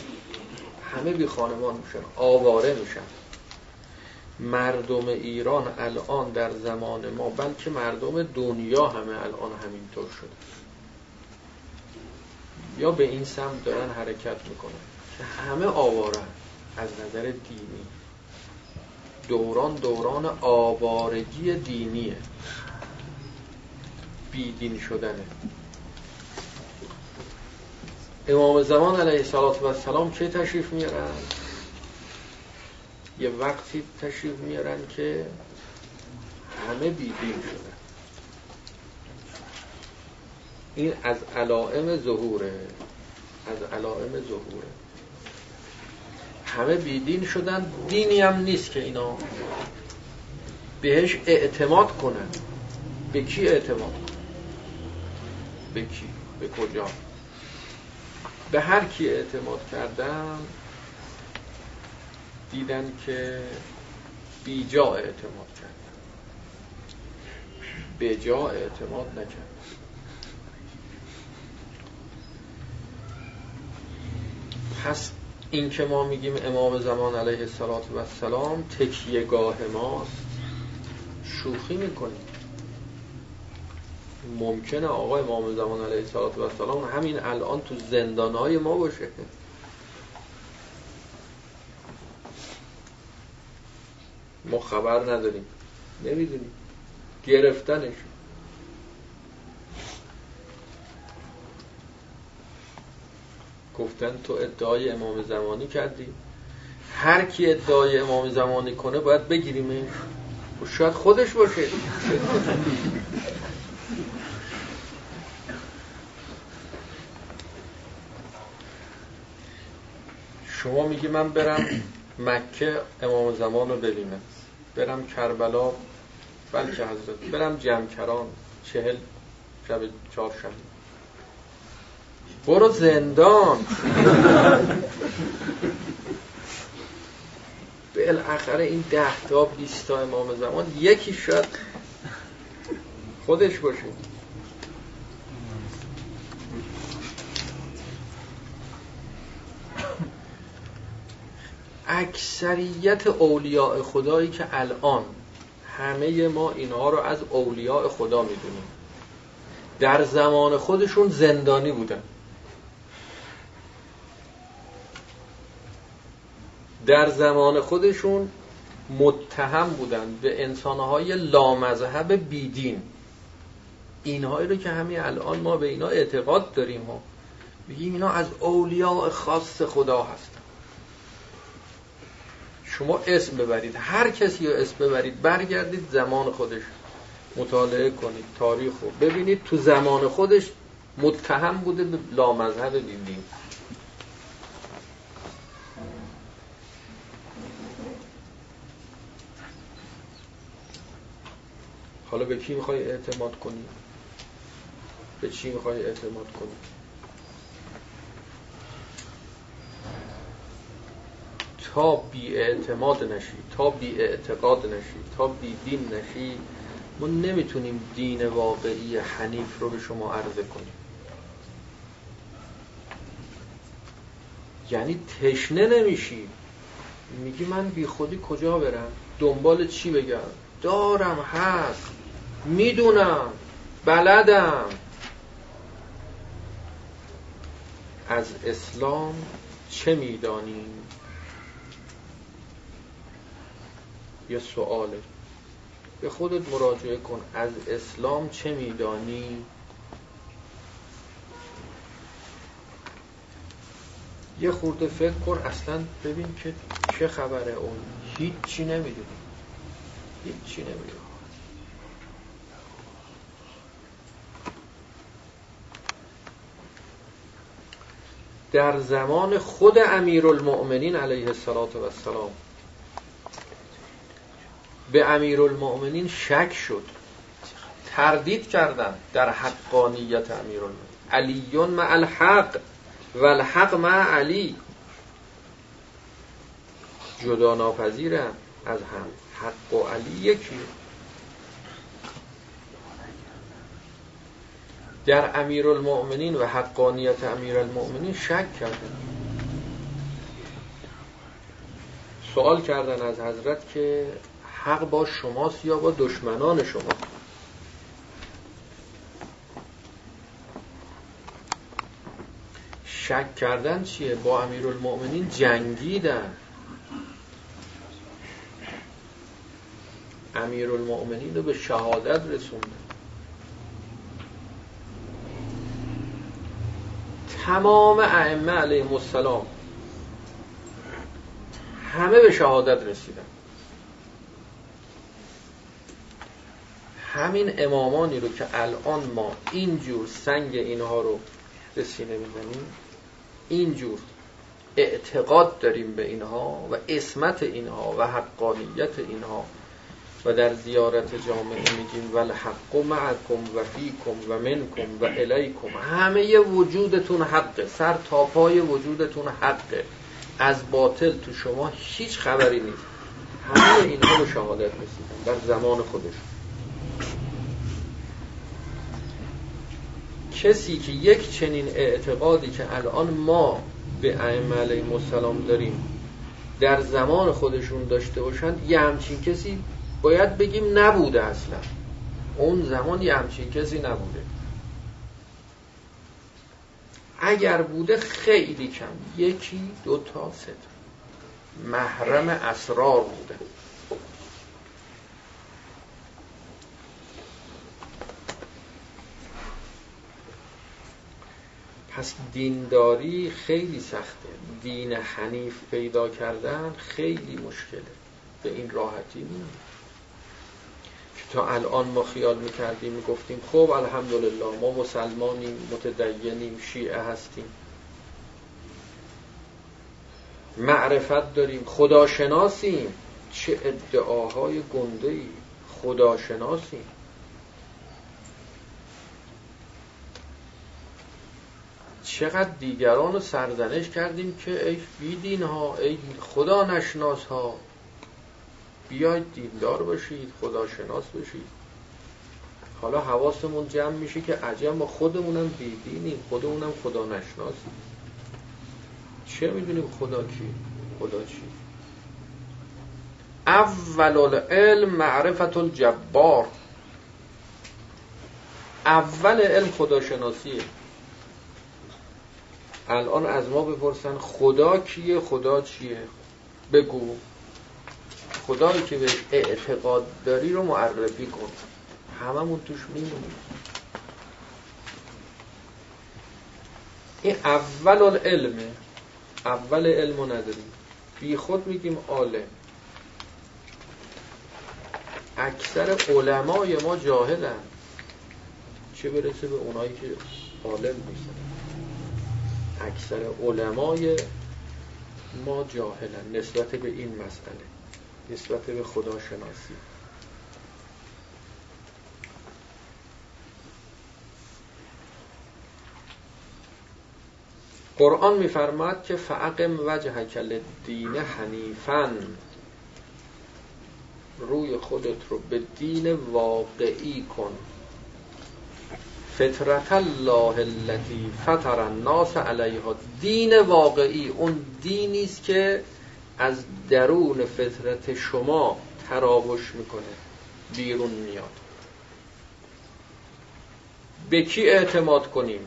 همه بی خانمان میشن آواره میشن. مردم ایران الان در زمان ما بلکه مردم دنیا همه الان همینطور شده. یا به این سمت دارن حرکت می‌کنن که همه آواره از نظر دینی. دوران دوران آوارگی دینیه. بیدین شدنه. امام زمان علیه السلام چه تشریف میارن؟ یه وقتی تشریف میارن که همه بیدین شدن. این از علائم ظهوره. از علائم ظهوره. همه بیدین شدن دینی هم نیست که اینا بهش اعتماد کنن. به کی اعتماد به کی؟ به کجا؟ به هر کی اعتماد کردن دیدن که بیجا اعتماد کردن به جا اعتماد نکرد پس این که ما میگیم امام زمان علیه السلام تکیه گاه ماست شوخی می‌کنیم. ممکنه آقا امام زمان علیه السلام همین الان تو زندانهای ما باشه. ما خبر نداریم. نمی‌دونیم. گرفتنش. گفتن تو ادعای امام زمانی کردی. هر کی ادعای امام زمانی کنه باید بگیریمش. شاید خودش باشه. شما میگی من برم مکه امام زمان رو ببینم. برم کربلا بلکه حضرت برم جمکران چهل شب چهارشنبه برو زندان. بالاخره این ده تا بیست تا امام زمان. یکی شاید خودش باشه. اکثریت اولیاء خدایی که الان همه ما اینها رو از اولیاء خدا می‌دونیم. در زمان خودشون زندانی بودن. در زمان خودشون متهم بودن به انسانهای لامذهب بیدین. اینهایی رو که همین الان ما به اینا اعتقاد داریم ها بگیم اینا از اولیاء خاص خدا هستن. شما اسم ببرید. هر کسی رو اسم ببرید برگردید زمان خودش مطالعه کنید تاریخ رو. ببینید تو زمان خودش متهم بوده به لامذهب بیدین حالا به کی می‌خوای اعتماد کنی؟ به چی می‌خوای اعتماد کنی؟ تا بی اعتماد نشی تا بی اعتقاد نشی تا بی دین نشی ما نمی‌تونیم دین واقعی حنیف رو به شما عرضه کنیم. یعنی تشنه نمیشی. میگی من بی خودی کجا برم؟ دنبال چی بگم؟ دارم هست. می‌دونم. بلدم. از اسلام چه می‌دانیم یه سواله. به خودت مراجعه کن. از اسلام چه میدانی؟ یه خورده فکر کن. اصلا ببین که چه خبره. اون هیچی نمی‌دونی. هیچی نمی‌دونی. در زمان خود امیرالمؤمنین علیه السلام به امیرالمؤمنین شک شد. تردید کردن در حقانیت امیرالمؤمنین. علیون مع الحق و الحق مع علی. جدا ناپذیرن از هم. حق و علی یکی. در امیرالمؤمنین و حقانیت امیرالمؤمنین شک کردن. سوال کردن از حضرت که حق با شماست یا با دشمنان شما؟ شک کردن چیه؟ با امیرالمؤمنین جنگیدن. امیرالمؤمنین رو به شهادت رسوندن. تمام ائمه علیهم السلام همه به شهادت رسیدن. همین امامانی رو که الان ما اینجور سنگ اینها رو به سینه می‌زنیم اینجور اعتقاد داریم به اینها و اسمت اینها و حقانیت اینها و در زیارت جامعه میگیم ول حق معکم و فیکم و منکم و الیکم. همه وجودتون حقه سر تا پای وجودتون حقه. از باطل تو شما هیچ خبری نیست. همه اینها رو شهادت رسیدن در زمان خودش کسی که یک چنین اعتقادی که الان ما به ائمه علیهم السلام داریم در زمان خودشون داشته باشند یه همچین کسی باید بگیم نبوده اصلا. اون زمان یه همچین کسی نبوده. اگر بوده خیلی کم. یکی دو تا سه محرم اسرار بوده. پس دینداری خیلی سخته. دین حنیف پیدا کردن خیلی مشکله. به این راحتی نیست. تا الان ما خیال می‌کردیم می‌گفتیم خب الحمدلله ما مسلمانیم متدینیم شیعه هستیم. معرفت داریم خداشناسیم. چه ادعاهای گنده ای. خداشناسیم. چقدر دیگران رو سرزنش کردیم که ای بیدین ها ای خدا نشناس ها. بیاید دیندار باشید خداشناس باشید. حالا حواسمون جمع میشه که عجب ما خودمونم بیدینیم خودمونم خدا نشناسیم. چه می‌دونیم خدا کی؟ خدا چی؟ اول العلم معرفت الجبار. اول علم خداشناسیه. الان از ما بپرسن خدا کیه خدا چیه؟ بگو. خدایی که به اعتقاد داری رو معرفی کن. هممون توش میمونیم. این اول العلمه اول علم رو نداریم. بی خود میگیم عالم. اکثر علمای ما جاهلن. چه برسه به اونایی که عالم نیستن. اکثر علمای ما جاهلن نسبت به این مسئله نسبت به خداشناسی. قرآن میفرماد که فعقم وجهک دین حنیفن روی خودت رو به دین واقعی کن. فطرت الله التي فطر الناس علیها. دین واقعی اون دینی است که از درون فطرت شما تراوش می‌کنه. بیرون میاد. به کی اعتماد کنیم؟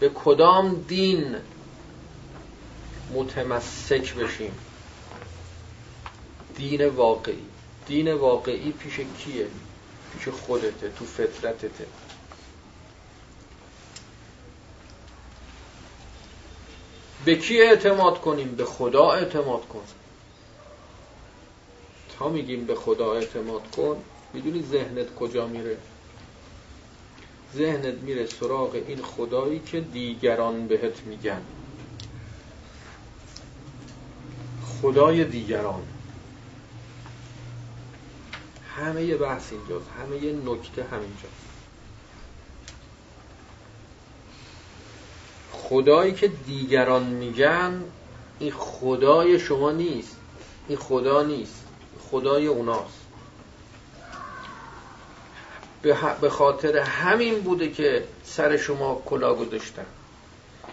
به کدام دین متمسک بشیم؟ دین واقعی. دین واقعی پیش کیه؟ پیش خودته تو فطرتته. به کی اعتماد کنیم؟ به خدا اعتماد کن. تا میگیم به خدا اعتماد کن می‌دونی ذهنت کجا میره؟ ذهنت میره سراغ این خدایی که دیگران بهت میگن. خدای دیگران. همه بحث اینجاست. همه نکته همینجاست خدایی که دیگران میگن این خدای شما نیست. این خدا نیست. خدای اوناست. به خاطر همین بوده که سر شما کلا گذاشتن.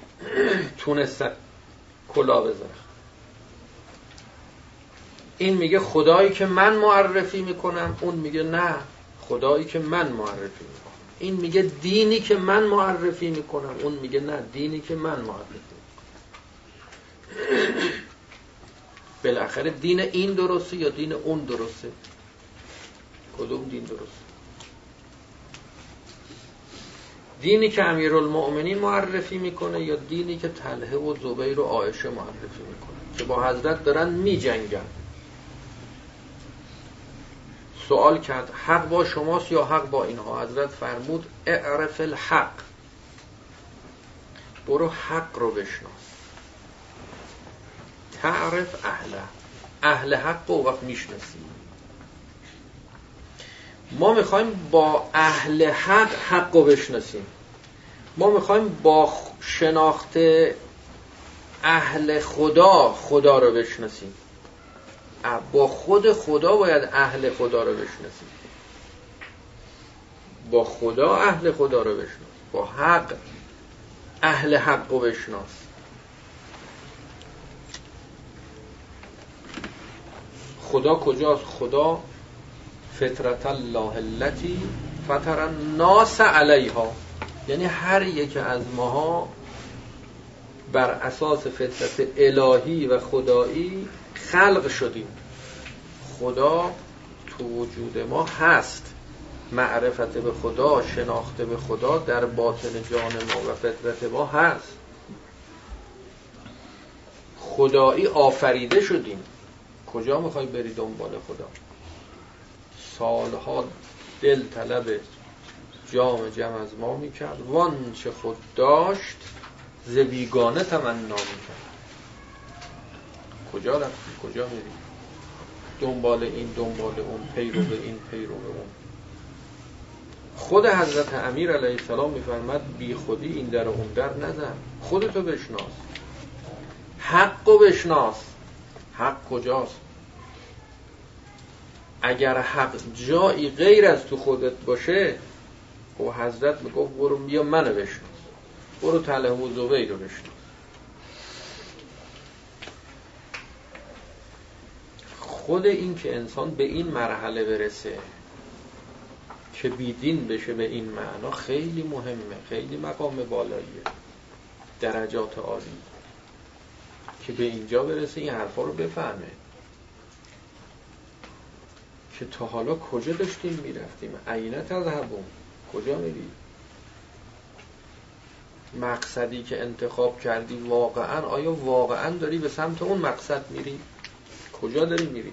تونستن کلا بذارن. این میگه خدایی که من معرفی می‌کنم اون میگه نه خدایی که من معرفی می‌کنم. این میگه دینی که من معرفی می‌کنم اون میگه نه دینی که من معرفی می‌کنم. بالاخره دین این درسته یا دین اون درسته؟ کدوم دین درسته؟ دینی که امیرالمؤمنین معرفی می‌کنه یا دینی که طلحه و زبیر و عایشه معرفی می‌کنه؟ که با حضرت دارن میجنگن. سوال کرد حق با شماست یا حق با اینها؟ حضرت فرمود اعرف الحق. برو حق رو بشناس. تعرف اهله اهل حق رو وقت می‌شناسی. ما می‌خوایم با اهل حق حق رو بشناسیم. ما می‌خوایم با شناخت اهل خدا خدا رو بشناسیم. با خود خدا باید اهل خدا رو بشناسیم. با خدا اهل خدا رو بشناس. با حق اهل حق رو بشناس. خدا کجاست؟ خدا فطرت الله التي فطر الناس علیها. یعنی هر یک از ماها بر اساس فطرت الهی و خدایی خلق شدیم. خدا تو وجود ما هست. معرفت به خدا شناخته به خدا در باطن جان ما و فطرت ما هست. خدایی آفریده شدیم. کجا می‌خوای بری دنبال خدا؟ سالها دل طلب جام جمع از ما می‌کرد. وان چه خود داشت ز بیگانه تمنا می‌کرد. کجا رفتی؟ کجا میری؟ دنبال این دنبال اون پیرو به این پیرو به اون. خود حضرت امیر علیه السلام میفرمد بی خودی این در اون در نزن خودتو بشناس. حقو بشناس. حق کجاست؟ اگر حق جایی غیر از تو خودت باشه و خب حضرت می‌گفت برو بیا منو بشناس. برو تله و زوی رو بشناس. خود این که انسان به این مرحله برسه که بیدین بشه به این معنا خیلی مهمه خیلی مقام بالاییه درجات عالی. که به اینجا برسه این حرفا رو بفهمه. که تا حالا کجا داشتیم می‌رفتیم؟ عینت از هبون کجا میری مقصدی که انتخاب کردی واقعا آیا واقعا داری به سمت اون مقصد میری؟ کجا داری میری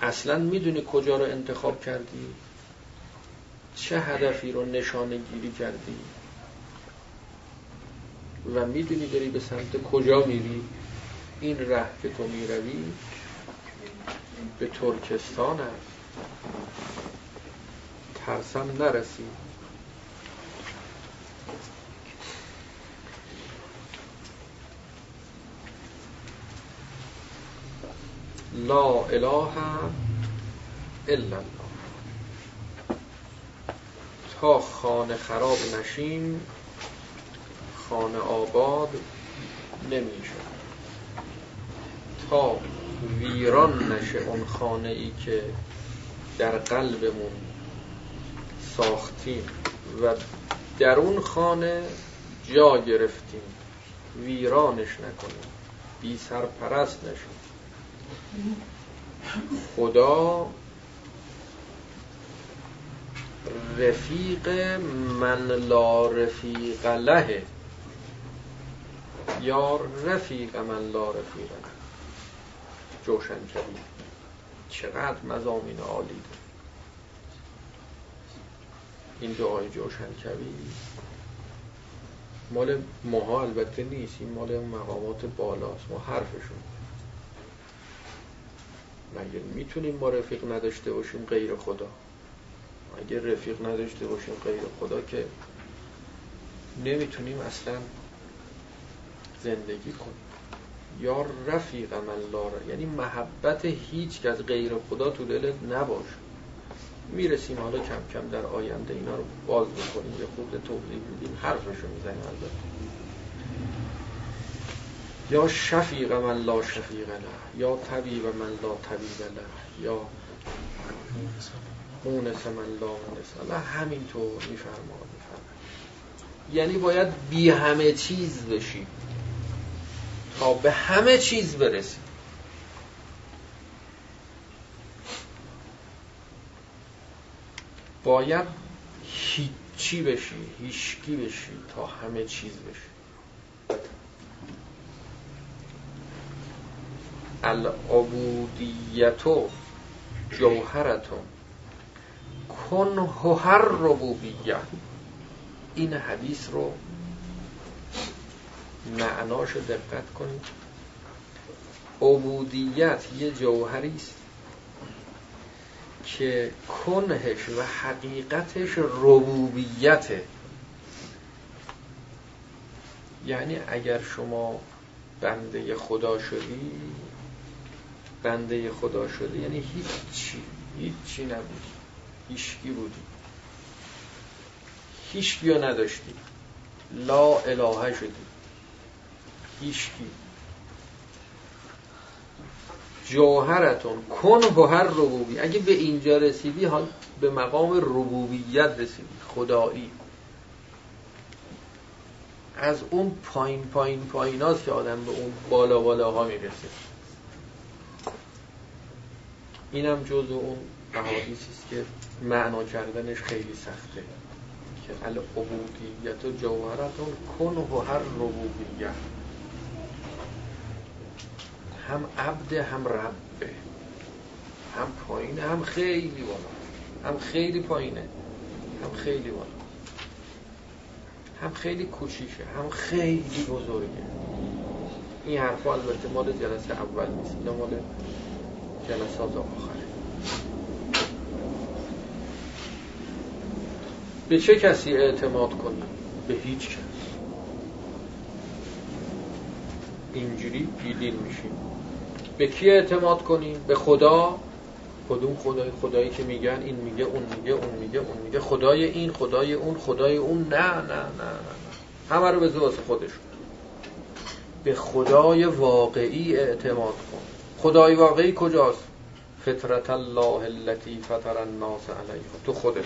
اصلا می‌دونی کجا رو انتخاب کردی؟ چه هدفی رو نشانه گیری کردی؟ و می‌دونی داری به سمت کجا میری؟ این ره که تو می‌روی به ترکستان است. ترسم نرسی. لا اله الا الله. تا خانه خراب نشیم خانه آباد نمیشه تا ویران نشه اون خانه ای که در قلبمون ساختیم و در اون خانه جا گرفتیم ویرانش نکنیم بی سرپرست نشیم. خدا رفیق من لا رفیق له. یا رفیق من لا رفیق له. جوشن کبیر چقدر مزامین عالی. ده. این دعای جوشن کبیر مال ماها البته نیست. این مال مقامات بالاست. ما حرفشون مگه می‌تونیم ما رفیق نداشته باشیم غیر خدا؟ اگه رفیق نداشته باشیم غیر خدا که نمی‌تونیم اصلا زندگی کنیم. یا رفیق من یعنی محبت هیچ از غیر خدا تو دلت نباش. می‌رسیم حالا کم کم در آینده اینا رو باز بکنیم یه خود توضیح میدیم. حرفشو می‌زنیم البته. یا شفیق من لا شفیق له یا طبیب من لا طبیب له یا مونس من لا مونس الله همینطور میفرما یعنی باید بی همه چیز بشی. تا به همه چیز برسی. باید هیچی بشی هیچکی بشی تا همه چیز بشی. العبودیتو جوهرتون کن هر ربوبیت این حدیث رو معناش رو دقت کنید. عبودیت یه جوهری است که کنهش و حقیقتش ربوبیته. یعنی اگر شما بنده خدا شدی بنده خدا شدی یعنی هیچی هیچی نبودی هیچکی بودی هیچکی رو نداشتی لا اله شدی هیچکی جوهرتون کن هر ربوبی. اگه به اینجا رسیدی حال به مقام ربوبیت رسیدی. خدایی. از اون پایین پایین پایین که آدم به اون بالا بالا ها می‌رسه. اینم جز اون احادیثی است که معنا کردنش خیلی سخته. که العبودیت و جوهرتون کن و هر ربوبیت. هم عبد هم ربه هم پایینه هم خیلی بالا. هم خیلی پایینه. هم خیلی بالا. هم خیلی کوچیکه هم خیلی بزرگه. این حرفا البته مال جلسه اول نیست. اینا مال جلسات آخره به چه کسی اعتماد کنیم به هیچ کس. اینجوری بیدین میشیم. به کی اعتماد کنیم به خدا. کدوم خدای خدایی که میگن این میگه اون میگه اون میگه اون میگه. خدای این خدای اون خدای اون. نه نه نه نه, همه رو به واسه خودشون. به خدای واقعی اعتماد کن. خدای واقعی کجاست؟ فطرت الله التي فطر الناس علیها تو خودت.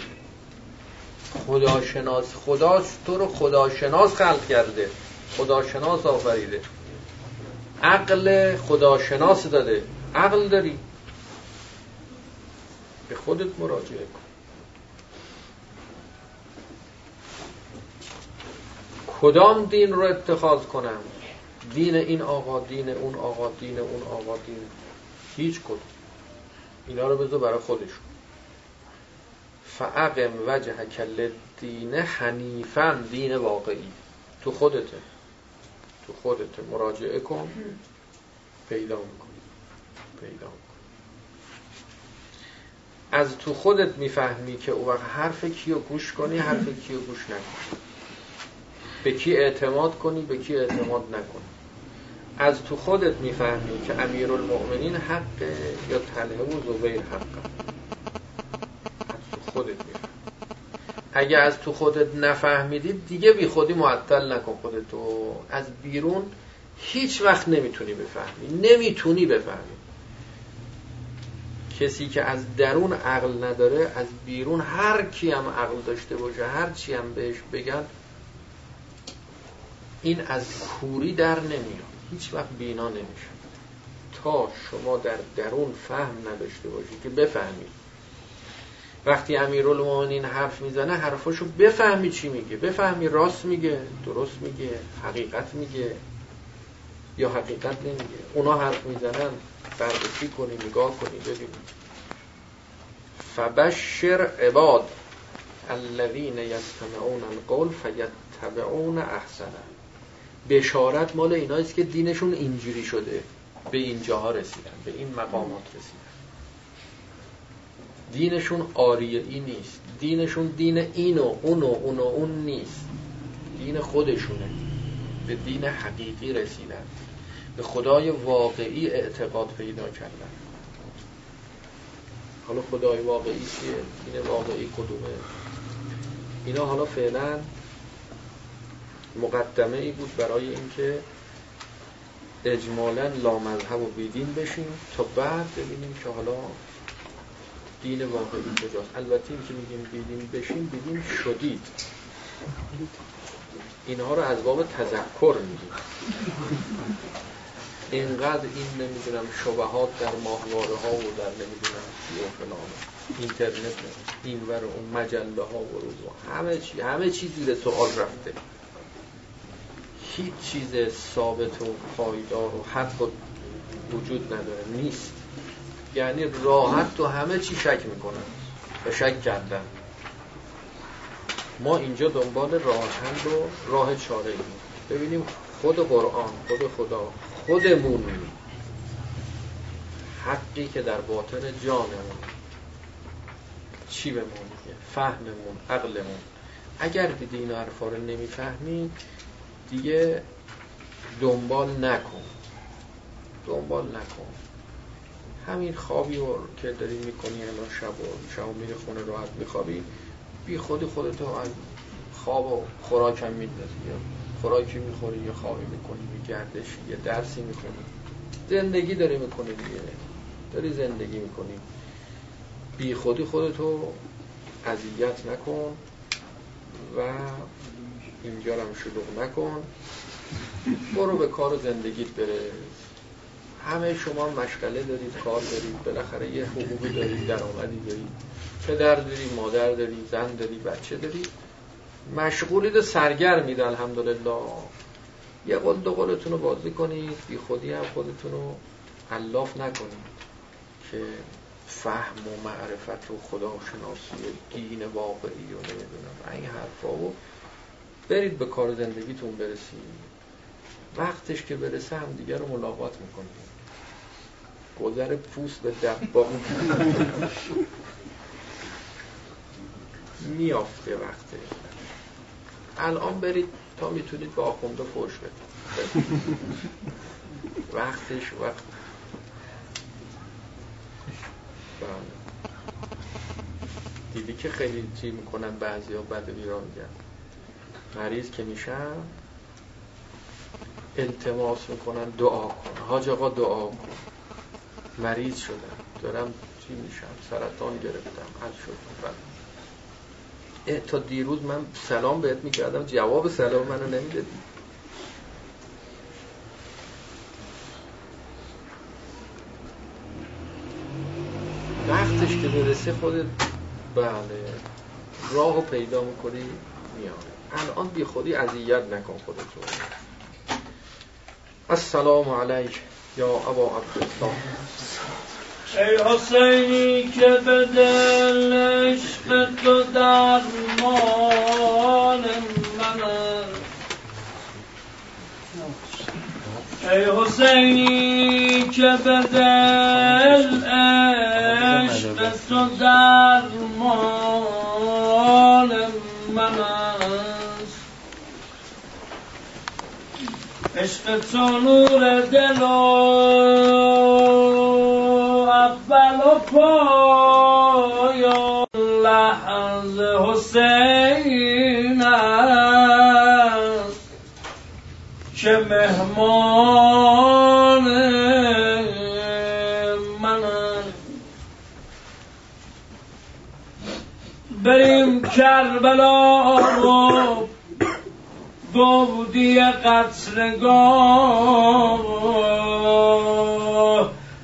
خداشناس خدا تو رو خداشناس خلق کرده. خداشناس آفریده. عقل خداشناس داده. عقل داری. به خودت مراجعه کن. کدام دین رو اتخاذ کنم؟ دین این آقا دین اون آقا دین اون آقا دین. هیچ کدوم. اینا رو بذار برای خودشون. فعقم وجه کل دین حنیفن دین واقعی. تو خودته تو خودته مراجعه کن. پیدا میکن پیدا از تو خودت می‌فهمی که او وقت حرف کیو گوش کنی حرف کیو گوش نکنی. به کی اعتماد کنی به کی اعتماد نکنی. از تو خودت می‌فهمی که امیر المؤمنین حق یا تله و زبیر حق از تو خودت می‌فهمی. اگه از تو خودت نفهمیدی دیگه بی خودی معطل نکن خودتو. از بیرون هیچ وقت نمی‌تونی بفهمی. نمی‌تونی بفهمی. کسی که از درون عقل نداره از بیرون هر کی هم عقل داشته باشه هر چی هم بهش بگن این از کوری در نمیاد. هیچ وقت بینا نمیشه تا شما در درون فهم نداشته باشید که بفهمید وقتی امیرالمومنین حرف می‌زنه حرفاشو بفهمی چی میگه. بفهمی راست میگه درست میگه حقیقت میگه یا حقیقت نمیگه. اونا حرف می‌زنن بررسی کنی نگاه کنی ببینی. فبشر عباد الذین یستمعون القول فیتبعون احسنه. بشارت مال ایناییست که دینشون اینجوری شده. به اینجاها رسیدن به این مقامات رسیدن. دینشون آریه ای نیست. دینشون دین اینو اونو اونو اون نیست. دین خودشونه. به دین حقیقی رسیدن. به خدای واقعی اعتقاد پیدا کردن. حالا خدای واقعی چیه؟ دین واقعی کدومه؟ اینا حالا فعلا مقدمه ای بود برای اینکه اجمالا لامذهب و بیدین بشیم تا بعد ببینیم که حالا دین واقعی کجاست. البته این که میگیم بیدین بشیم بیدین شدید. اینها رو از باب تذکر میگیم. اینقدر این نمی‌دونم شبهات در ماهواره ها و در نمی‌دونم چی و فلان. اینترنت این ور اون مجله ها و روز همه چی همه چی زیر سوال رفته. هیچ چیز ثابت و پایدار و حق و وجود نداره. نیست. یعنی راحت تو همه چی شک می‌کنن و شک کردن. ما اینجا دنبال راه حل و راه چاره ایم. ببینیم خود قرآن خود خدا خودمون حقی که در باطن جانمون چی میگه؟ فهممون عقلمون. اگر دیدی این حرفا نمی‌فهمی دیگه دنبال نکن. دنبال نکن. همین خوابی رو که داری می‌کنی الان شب و شب میری خونه راحت میخوابی بی خودی خودتو از خواب و خوراکم میدازی یا خوراکی می‌خوری یا خوابی می‌کنی گردش یا درسی می‌کنی زندگی داری می‌کنی دیگه. داری زندگی می‌کنی. بی خودی خودتو اذیت نکن و اینجا هم شلوغ نکن. برو به کار زندگیت بره. همه شما مشغله دارید کار دارید بالاخره یه حقوقی دارید درآمدی دارید. پدر داری مادر داری زن داری بچه داری. مشغولید سرگرمید الحمدلله. یه قول دو قولتون رو بازی کنید. بی خودی هم خودتون رو علاف نکنید که فهم و معرفت و خداشناسی و دین واقعی و نمی‌دونم. این حرفا و برید به کار زندگیتون برسید. وقتش که برسه هم دیگر رو ملاقات می‌کنید. گذر پوست به دبا میافته وقته الان برید تا می‌تونید به آخونده فوش بدید. وقتش وقت. بله. دیدی که خیلی چی می‌کنن بعضی ها بد بیرا میگن. مریض که میشن التماس می‌کنن دعا کن حاج آقا دعا کن. مریض شدم. دارم چی میشم؟ سرطان گرفتم. حل شدم بله. تا دیروز من سلام بهت می‌کردم. جواب سلام منو نمی‌دادی. وقتش که برسه خودت بله راهو پیدا می‌کنی میاد الان بی خودی اذیت نکن خودتو السلام علیک یا ابا عبدالله. ای حسینی که به دل عشق تو درمان من ای حسینی که به دل عشق تو درمان عشق تو نور دل و اول و پایان لحظه حسین است. که مهمان من بریم کربلا رو گودی قصرگاه.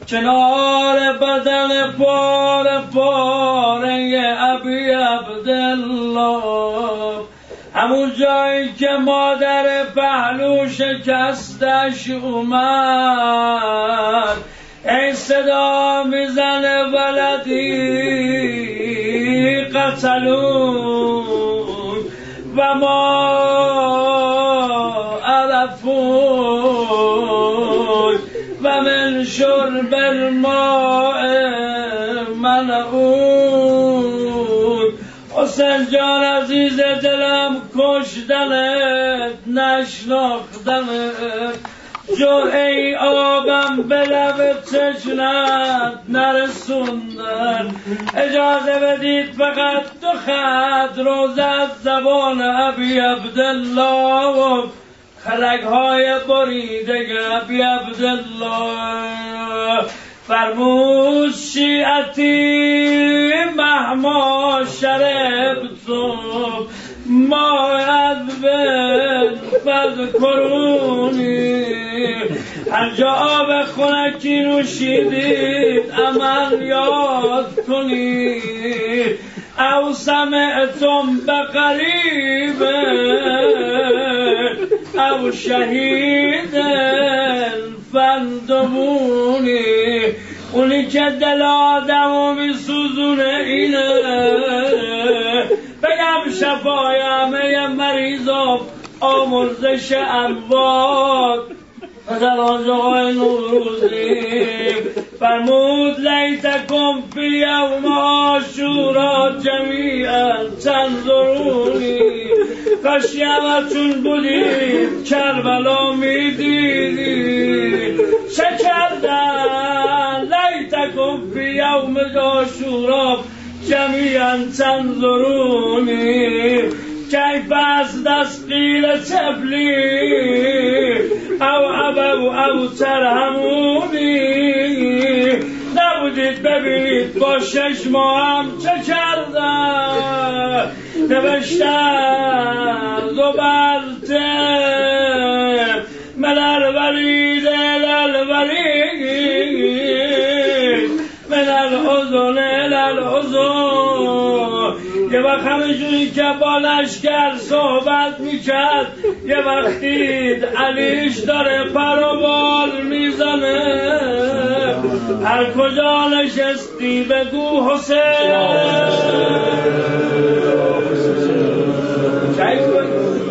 کنار بدن پار پاره ابی عبدالله. همون جایی که مادر پهلو شکستش اومد ای صدا می‌زنه ولدی قتلون. و ما و من شرب الماء ملعون. حسین جان عزیز دلم کشدنت نشناختنت ای آبم به لب تشنت نرسوندن. اجازه بدید فقط دو خط روز از زبان ابی عبدالله. خرک های بریده ابی عبدالله. فرمود شیعتی مهما شربتم ما از کرونی. هر جا آب خونکی نوشیدید عمل یاد کنید. او سمعتم بقریبه او شهید فندمونی اونی که دل آدم و میسوزونه اینه. بگم شفای همه مریضا آمرزش اموات. مثل آقای نوروزی. فرمود لیتکم فی یوم آشورا جمیعا تنظرونی. کاش چون بودید کربلا می‌دیدید چه کردن؟ لیتکم فی یوم آشورا جمیعا تنظرونی. كيف أسدس قيل تبلي أو أبوا أو ترهمونی نبودید ببینید با شش ماه چه کردن؟ نوشتن دو برته من الورید الورید من الحزن الحزن یه وقت همه جوری که با لشکر صحبت می‌کرد یه وقت دید علیش داره پروبال می‌زنه. هر کجا نشستی بگو حسین.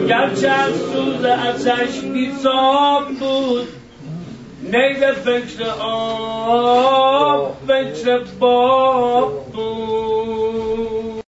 گرچه از سوز ازش بیتاب بود نیده فکر آب فکر باب